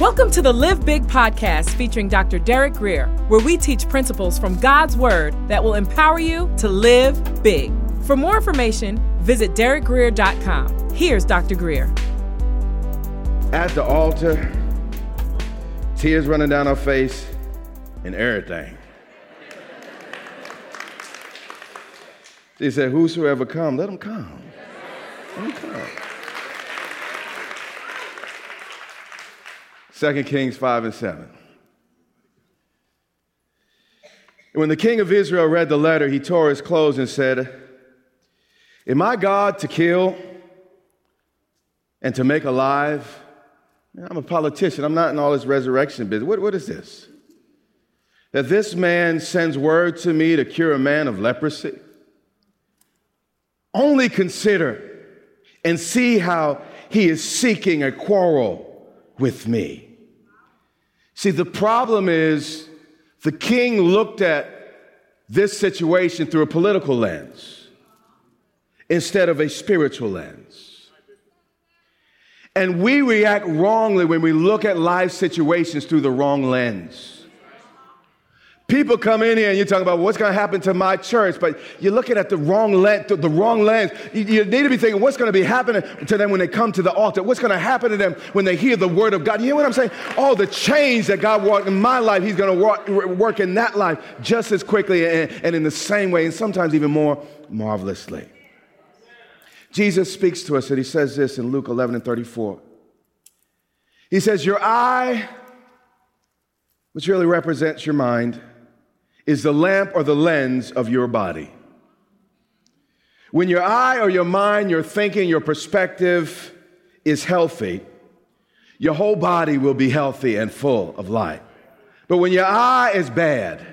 Welcome to the Live Big podcast featuring Dr. Derek Grier, where we teach principles from God's Word that will empower you to live big. For more information, visit derekgrier.com. Here's Dr. Grier. At the altar, tears running down her face, and everything. He said, Whosoever come, let them come. Let them come. 2 Kings 5 and 7. When the king of Israel read the letter, he tore his clothes and said, Am I God to kill and to make alive? I'm a politician. I'm not in all this resurrection business. What, what is this? That this man sends word to me to cure a man of leprosy? Only consider and see how he is seeking a quarrel with me. See, the problem is the king looked at this situation through a political lens instead of a spiritual lens. And we react wrongly when we look at life situations through the wrong lens. People come in here and you're talking about what's going to happen to my church, but you're looking at the wrong lens. The wrong lens. You, you need to be thinking what's going to be happening to them when they come to the altar. What's going to happen to them when they hear the word of God? You hear what I'm saying? Oh, the change that God worked in my life, He's going to work in that life just as quickly and, and in the same way, and sometimes even more marvelously. Jesus speaks to us and He says this in Luke 11 and 34. He says, Your eye, which really represents your mind is the lamp or the lens of your body. When your eye or your mind, your thinking, your perspective is healthy, your whole body will be healthy and full of light. But when your eye is bad,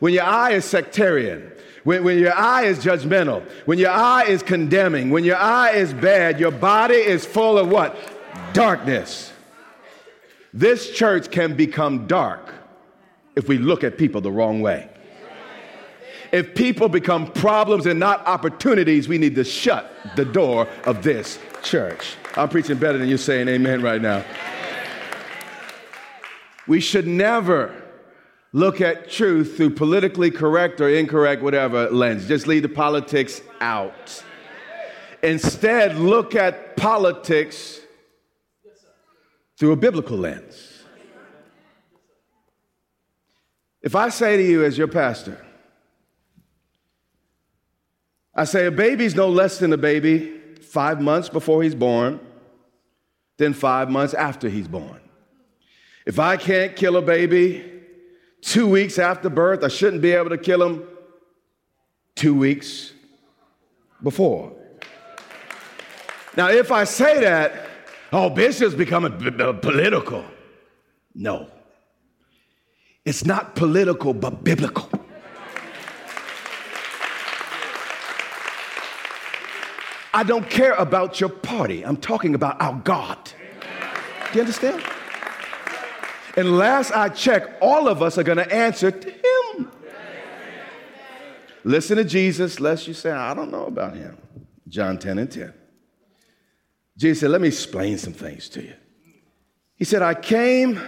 when your eye is sectarian, when, when, your eye is judgmental, when your eye is condemning, when your eye is bad, your body is full of what? Darkness. This church can become dark if we look at people the wrong way. If people become problems and not opportunities, we need to shut the door of this church. I'm preaching better than you're saying amen right now. We should never look at truth through politically correct or incorrect, whatever lens. Just leave the politics out. Instead, look at politics through a biblical lens. If I say to you, as your pastor, I say a baby's no less than a baby five months before he's born, then five months after he's born. If I can't kill a baby two weeks after birth, I shouldn't be able to kill him two weeks before. Now, if I say that, oh, bishops become political. No. It's not political, but biblical. I don't care about your party. I'm talking about our God. Do you understand? And last I check, all of us are going to answer to Him. Listen to Jesus, lest you say, I don't know about Him. John 10 and 10. Jesus said, Let me explain some things to you. He said, I came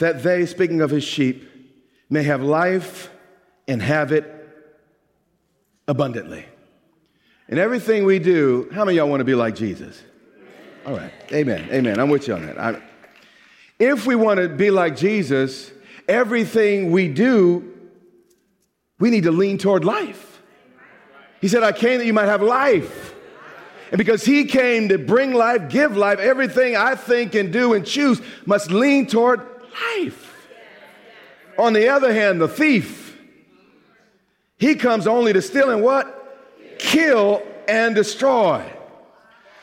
that they, speaking of His sheep, may have life and have it abundantly. In everything we do, how many y'all want to be like Jesus? All right. Amen. Amen. I'm with you on that. I, if we want to be like Jesus, everything we do, we need to lean toward life. He said, I came that you might have life. And because he came to bring life, give life, everything I think and do and choose must lean toward life. On the other hand, the thief, he comes only to steal and what? kill, and destroy.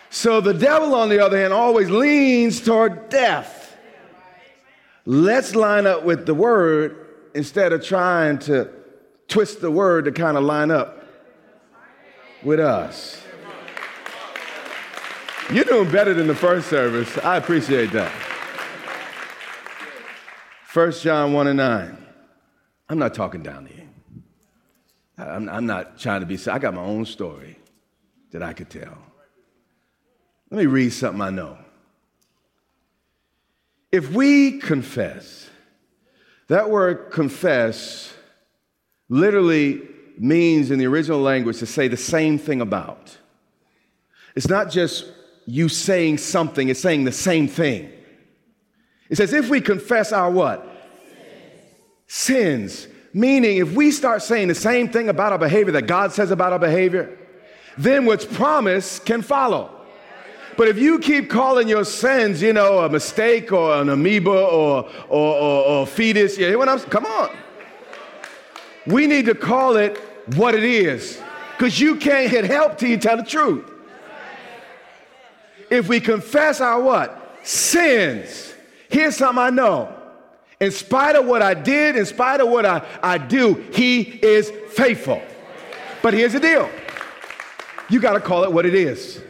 So the devil, on the other hand, always leans toward death. Let's line up with the word instead of trying to twist the word to kind of line up with us. You're doing better than the first service. I appreciate that. 1 John 1 and 9. I'm not talking down to you. I'm, I'm not trying to be, I got my own story that I could tell. Let me read something I know. If we confess, that word confess literally means in the original language to say the same thing about. It's not just you saying something, it's saying the same thing. It says, if we confess our what? Sins. Meaning, if we start saying the same thing about our behavior that God says about our behavior, then what's promised can follow. But if you keep calling your sins, you know, a mistake or an amoeba or, or, or, or fetus, you hear what I'm Come on. We need to call it what it is because you can't get help till you tell the truth. If we confess our what? Sins. Here's something I know. In spite of what I did, in spite of what I, I do, he is faithful. But here's the deal. You got to call it what it is.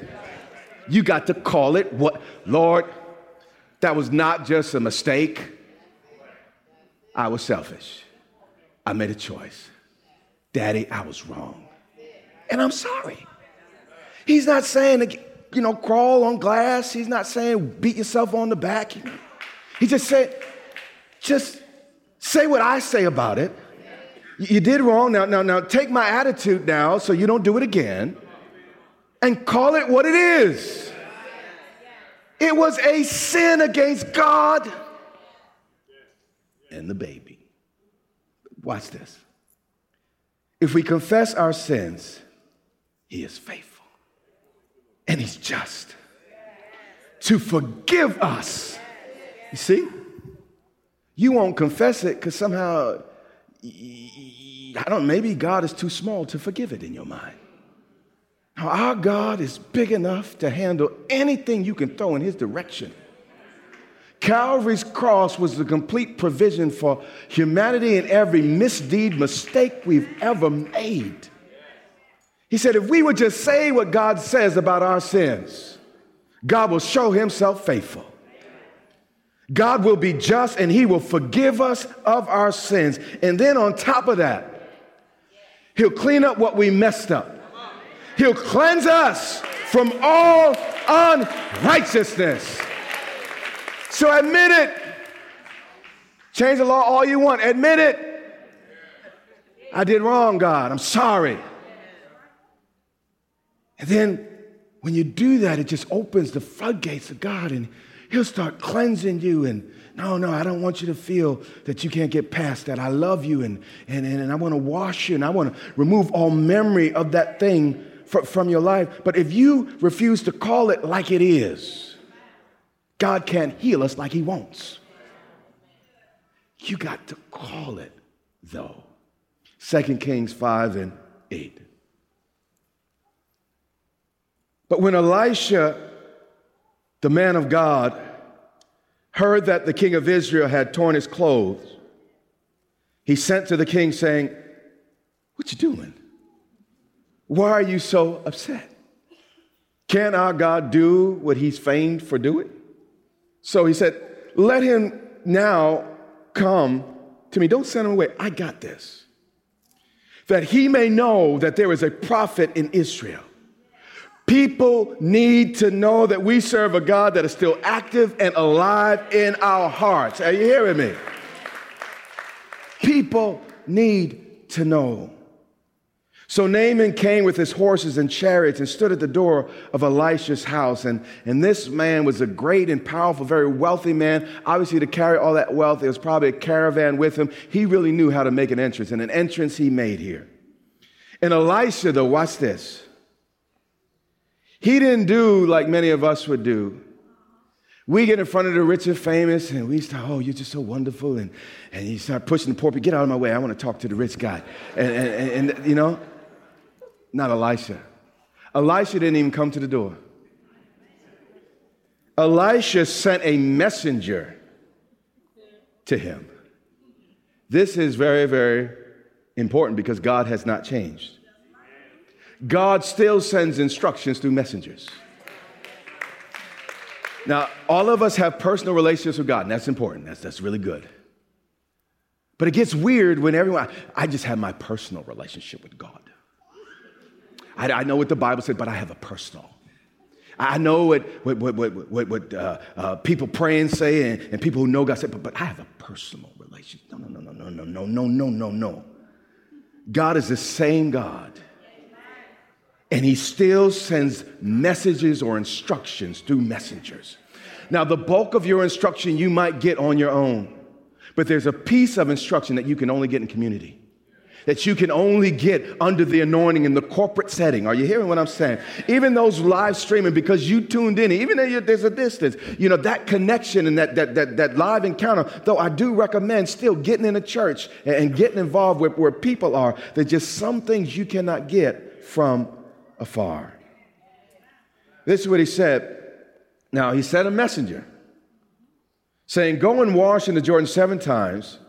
You got to call it what, Lord, that was not just a mistake. I was selfish. I made a choice. Daddy, I was wrong. And I'm sorry. He's not saying, you know, crawl on glass. He's not saying beat yourself on the back. He just said, just say what I say about it. You did wrong. Now, now, now take my attitude now so you don't do it again and call it what it is. It was a sin against God and the baby. Watch this. If we confess our sins, He is faithful and He's just to forgive us. You see? You won't confess it because somehow, I don't maybe God is too small to forgive it in your mind. Now, our God is big enough to handle anything you can throw in His direction. Calvary's cross was the complete provision for humanity in every misdeed, mistake we've ever made. He said, if we would just say what God says about our sins, God will show Himself faithful. God will be just and He will forgive us of our sins. And then on top of that, He'll clean up what we messed up. He'll cleanse us from all unrighteousness. So admit it. Change the law all you want. Admit it. I did wrong, God. I'm sorry. And then when you do that, it just opens the floodgates of God and He'll start cleansing you. And no, no, I don't want you to feel that you can't get past that. I love you and, and, and I want to wash you and I want to remove all memory of that thing from your life. But if you refuse to call it like it is, God can't heal us like He wants. You got to call it, though. 2 Kings 5 and 8. But when Elisha, the man of God, heard that the king of Israel had torn his clothes, he sent to the king saying, What you doing? Why are you so upset? Can our God do what he's famed for doing? So he said, Let him now come to me. Don't send him away. I got this. That he may know that there is a prophet in Israel. People need to know that we serve a God that is still active and alive in our hearts. Are you hearing me? People need to know. So Naaman came with his horses and chariots and stood at the door of Elisha's house. And, and this man was a great and powerful, very wealthy man. Obviously, to carry all that wealth, there was probably a caravan with him. He really knew how to make an entrance, and an entrance he made here. And Elisha, though, watch this. He didn't do like many of us would do. We get in front of the rich and famous, and we start, oh, you're just so wonderful. And, and you start pushing the poor people, get out of my way. I want to talk to the rich guy. And, and, and, you know, not Elisha. Elisha didn't even come to the door. Elisha sent a messenger to him. This is very, very important because God has not changed. God still sends instructions through messengers. Now, all of us have personal relationships with God, and that's important. That's, that's really good. But it gets weird when everyone, I just have my personal relationship with God. I, I know what the Bible said, but I have a personal. I know what, what, what, what, what, what uh, uh, people pray and say, and, and people who know God say, but, but I have a personal relationship. No, no, no, no, no, no, no, no, no, no. God is the same God. And He still sends messages or instructions through messengers. Now, the bulk of your instruction you might get on your own, but there's a piece of instruction that you can only get in community that you can only get under the anointing in the corporate setting. Are you hearing what I'm saying? Even those live streaming, because you tuned in, even though there's a distance, you know, that connection and that, that, that, that live encounter, though I do recommend still getting in a church and getting involved with where people are, there's just some things you cannot get from afar. This is what he said. Now, he sent a messenger saying, Go and wash in the Jordan seven times,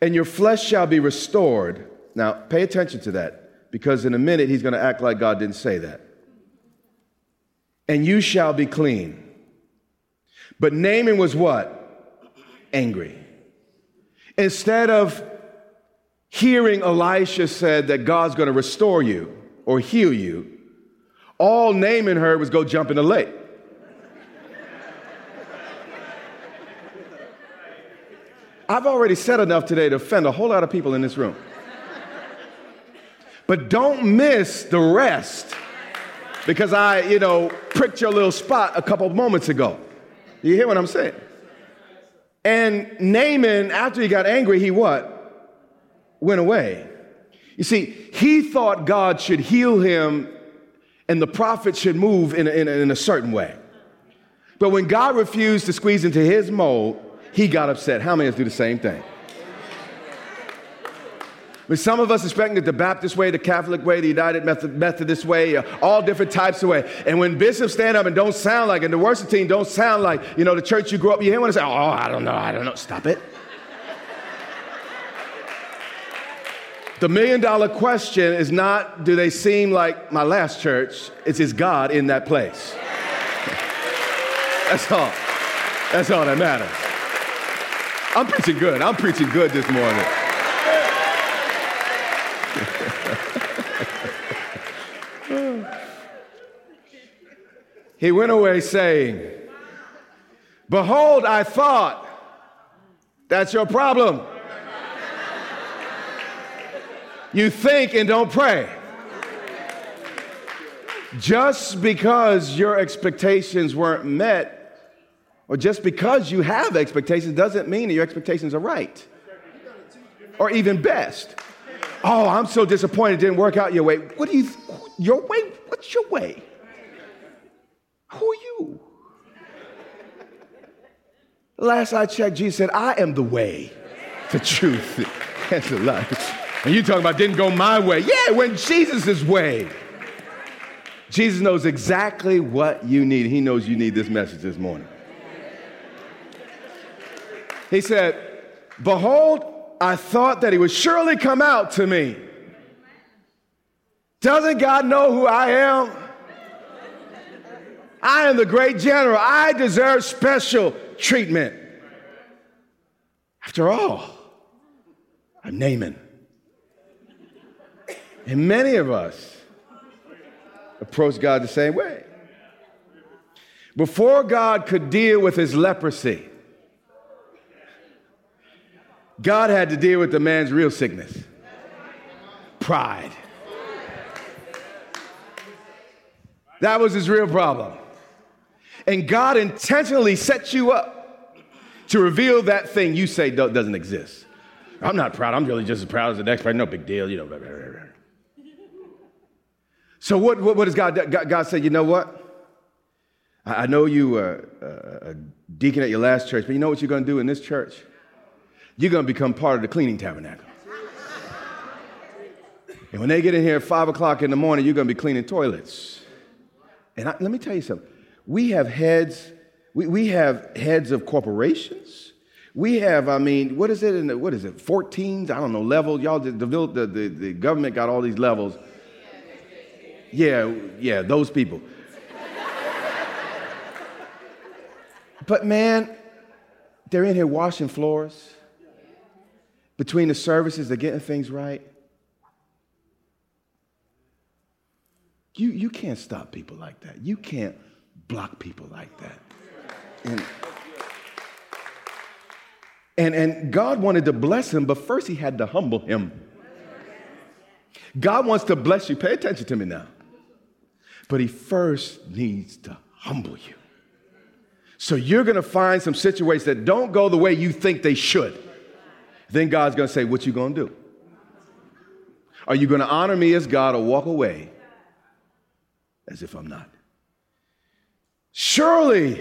and your flesh shall be restored now, pay attention to that because in a minute he's going to act like God didn't say that. And you shall be clean. But Naaman was what? Angry. Instead of hearing Elisha said that God's going to restore you or heal you, all Naaman heard was go jump in the lake. I've already said enough today to offend a whole lot of people in this room. But don't miss the rest because I, you know, pricked your little spot a couple moments ago. You hear what I'm saying? And Naaman, after he got angry, he what? Went away. You see, he thought God should heal him and the prophet should move in a, in a, in a certain way. But when God refused to squeeze into his mold, he got upset. How many of us do the same thing? But some of us expecting it the Baptist way, the Catholic way, the United Methodist way, uh, all different types of way. And when bishops stand up and don't sound like, and the worship team don't sound like, you know, the church you grew up, you hear when say, oh, I don't know, I don't know. Stop it. The million dollar question is not, do they seem like my last church? It's, is God in that place? That's all. That's all that matters. I'm preaching good. I'm preaching good this morning. he went away saying, Behold, I thought, that's your problem. You think and don't pray. Just because your expectations weren't met, or just because you have expectations, doesn't mean that your expectations are right or even best. Oh, I'm so disappointed it didn't work out your way. What do you, your way? What's your way? Who are you? Last I checked, Jesus said, I am the way, the truth, and the life. And you talking about didn't go my way. Yeah, it went Jesus' way. Jesus knows exactly what you need. He knows you need this message this morning. He said, Behold, I thought that he would surely come out to me. Doesn't God know who I am? I am the great general. I deserve special treatment. After all, I'm Naaman. And many of us approach God the same way. Before God could deal with his leprosy, God had to deal with the man's real sickness pride. That was his real problem. And God intentionally sets you up to reveal that thing you say doesn't exist. I'm not proud. I'm really just as proud as the next person. No big deal, you know. So what, what, what does God, God, God say? You know what? I, I know you were a deacon at your last church, but you know what you're going to do in this church? You're going to become part of the cleaning tabernacle. And when they get in here at 5 o'clock in the morning, you're going to be cleaning toilets. And I, let me tell you something. We have heads, we, we have heads of corporations. We have, I mean, what is it? In the, what is it? 14s? I don't know, level. Y'all, the, the, the, the government got all these levels. Yeah, yeah, those people. but man, they're in here washing floors. Between the services, they're getting things right. You, you can't stop people like that. You can't block people like that. And, and, and God wanted to bless him, but first he had to humble him. God wants to bless you. Pay attention to me now. But he first needs to humble you. So you're going to find some situations that don't go the way you think they should. Then God's going to say, What you going to do? Are you going to honor me as God or walk away as if I'm not? Surely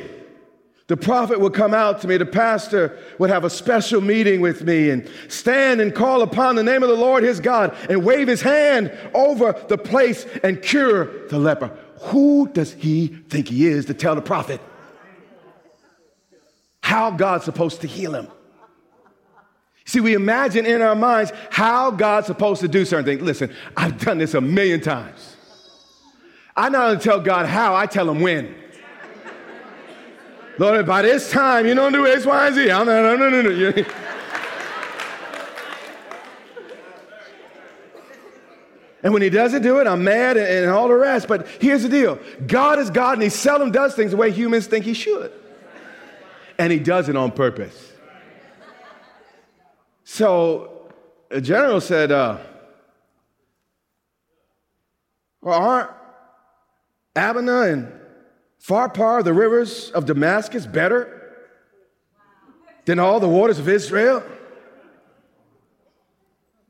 the prophet would come out to me, the pastor would have a special meeting with me and stand and call upon the name of the Lord his God and wave his hand over the place and cure the leper. Who does he think he is to tell the prophet how God's supposed to heal him? See, we imagine in our minds how God's supposed to do certain things. Listen, I've done this a million times. I not only tell God how, I tell him when. Lord, by this time, you don't do X, Y, and Z. I'm not, no, no, no, no. And when he doesn't do it, I'm mad and, and, all the rest. But here's the deal God is God, and he seldom does things the way humans think he should. And he does it on purpose. So a general said, uh, Well, aren't Abana and Pharpar, the rivers of Damascus, better than all the waters of Israel?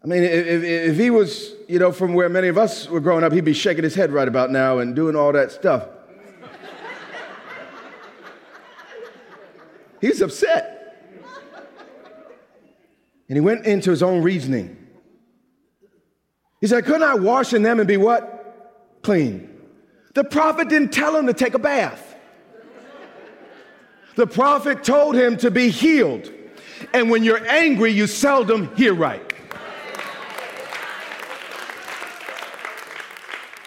I mean, if, if, he was, you know, from where many of us were growing up, he'd be shaking his head right about now and doing all that stuff. He's upset. And he went into his own reasoning. He said, Couldn't I wash in them and be what? Clean. The prophet didn't tell him to take a bath. The prophet told him to be healed. And when you're angry, you seldom hear right.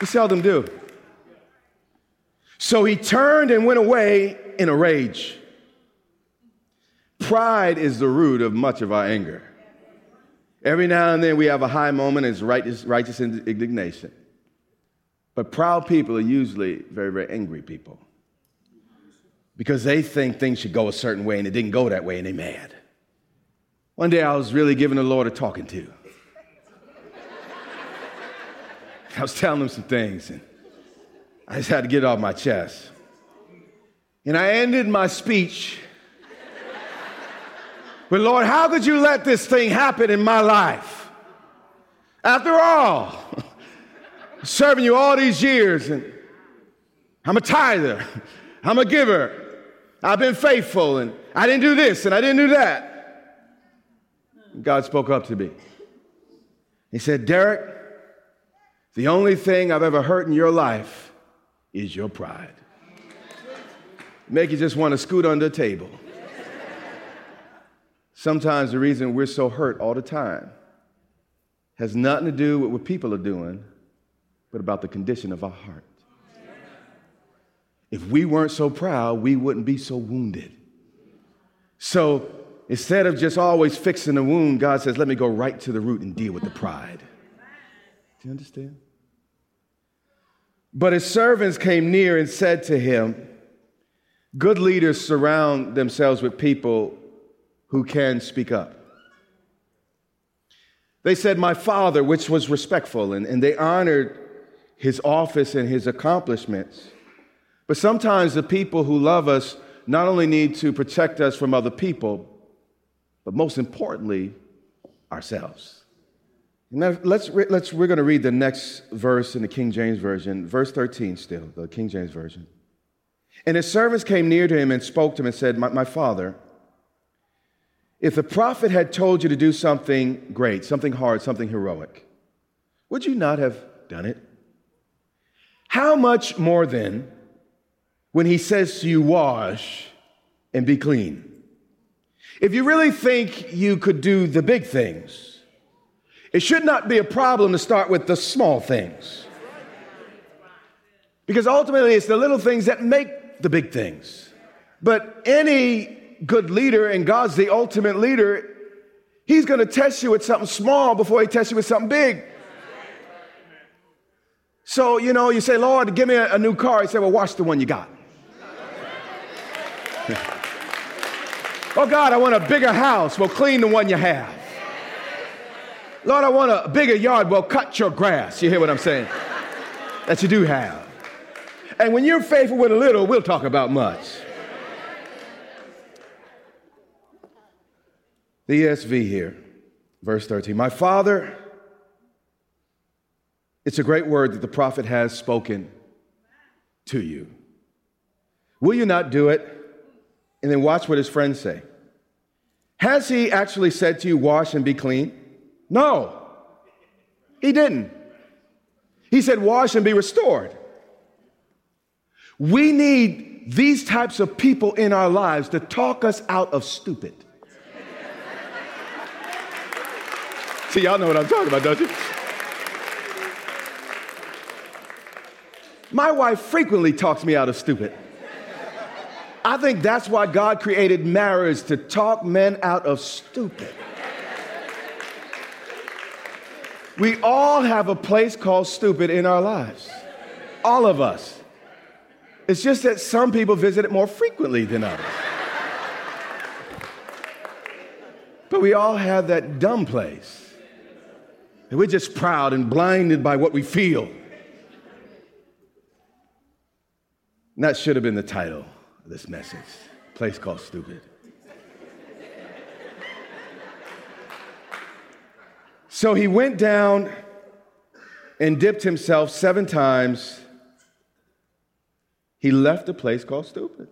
You seldom do. So he turned and went away in a rage. Pride is the root of much of our anger. Every now and then we have a high moment, it's righteous, righteous indignation. But proud people are usually very, very angry people because they think things should go a certain way and it didn't go that way and they're mad. One day I was really giving the Lord a talking to. I was telling him some things and I just had to get off my chest. And I ended my speech but Lord, how could you let this thing happen in my life? After all, serving you all these years, and I'm a tither, I'm a giver, I've been faithful, and I didn't do this and I didn't do that. God spoke up to me. He said, Derek, the only thing I've ever hurt in your life is your pride. Make you just want to scoot under the table. Sometimes the reason we're so hurt all the time has nothing to do with what people are doing, but about the condition of our heart. If we weren't so proud, we wouldn't be so wounded. So instead of just always fixing the wound, God says, let me go right to the root and deal with the pride. Do you understand? But his servants came near and said to him, Good leaders surround themselves with people who can speak up. They said, My father, which was respectful, and, and they honored his office and his accomplishments. But sometimes the people who love us not only need to protect us from other people, but most importantly, ourselves. Now, let's, let's, we're going to read the next verse in the King James Version, verse 13 still, the King James Version. And his servants came near to him and spoke to him and said, My, my father, if the prophet had told you to do something great, something hard, something heroic, would you not have done it? How much more then when he says to you, wash and be clean? If you really think you could do the big things, it should not be a problem to start with the small things. Because ultimately, it's the little things that make the big things. But any good leader and God's the ultimate leader, He's to test you with something small before He tests you with something big. So, you know, you say, Lord, give me a, a new car. He said, Well, watch the one you got. oh God, I want a bigger house. Well, clean the one you have. Lord, I want a bigger yard. Well, cut your grass. You hear what I'm saying? That you do have. And when you're faithful with a little, we'll talk about much. The ESV here, verse 13. My Father, it's a great word that the prophet has spoken to you. Will you not do it? And then watch what his friends say. Has he actually said to you, Wash and be clean? No, he didn't. He said, Wash and be restored. We need these types of people in our lives to talk us out of stupid. See, y'all know what I'm talking about, don't you? My wife frequently talks me out of stupid. I think that's why God created marriage to talk men out of stupid. We all have a place called stupid in our lives. All of us. It's just that some people visit it more frequently than others. But we all have that dumb place. And we're just proud and blinded by what we feel. And that should have been the title of this message Place Called Stupid. so he went down and dipped himself seven times. He left a place called stupid.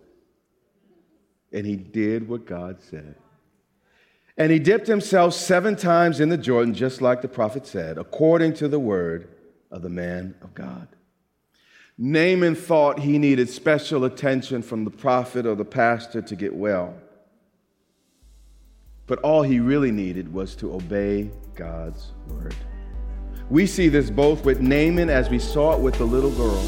And he did what God said. And he dipped himself seven times in the Jordan, just like the prophet said, according to the word of the man of God. Naaman thought he needed special attention from the prophet or the pastor to get well. But all he really needed was to obey God's word. We see this both with Naaman as we saw it with the little girl.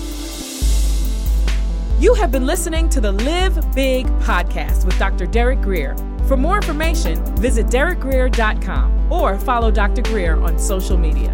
You have been listening to the Live Big podcast with Dr. Derek Grier. For more information, visit derekgrier.com or follow Dr. Grier on social media.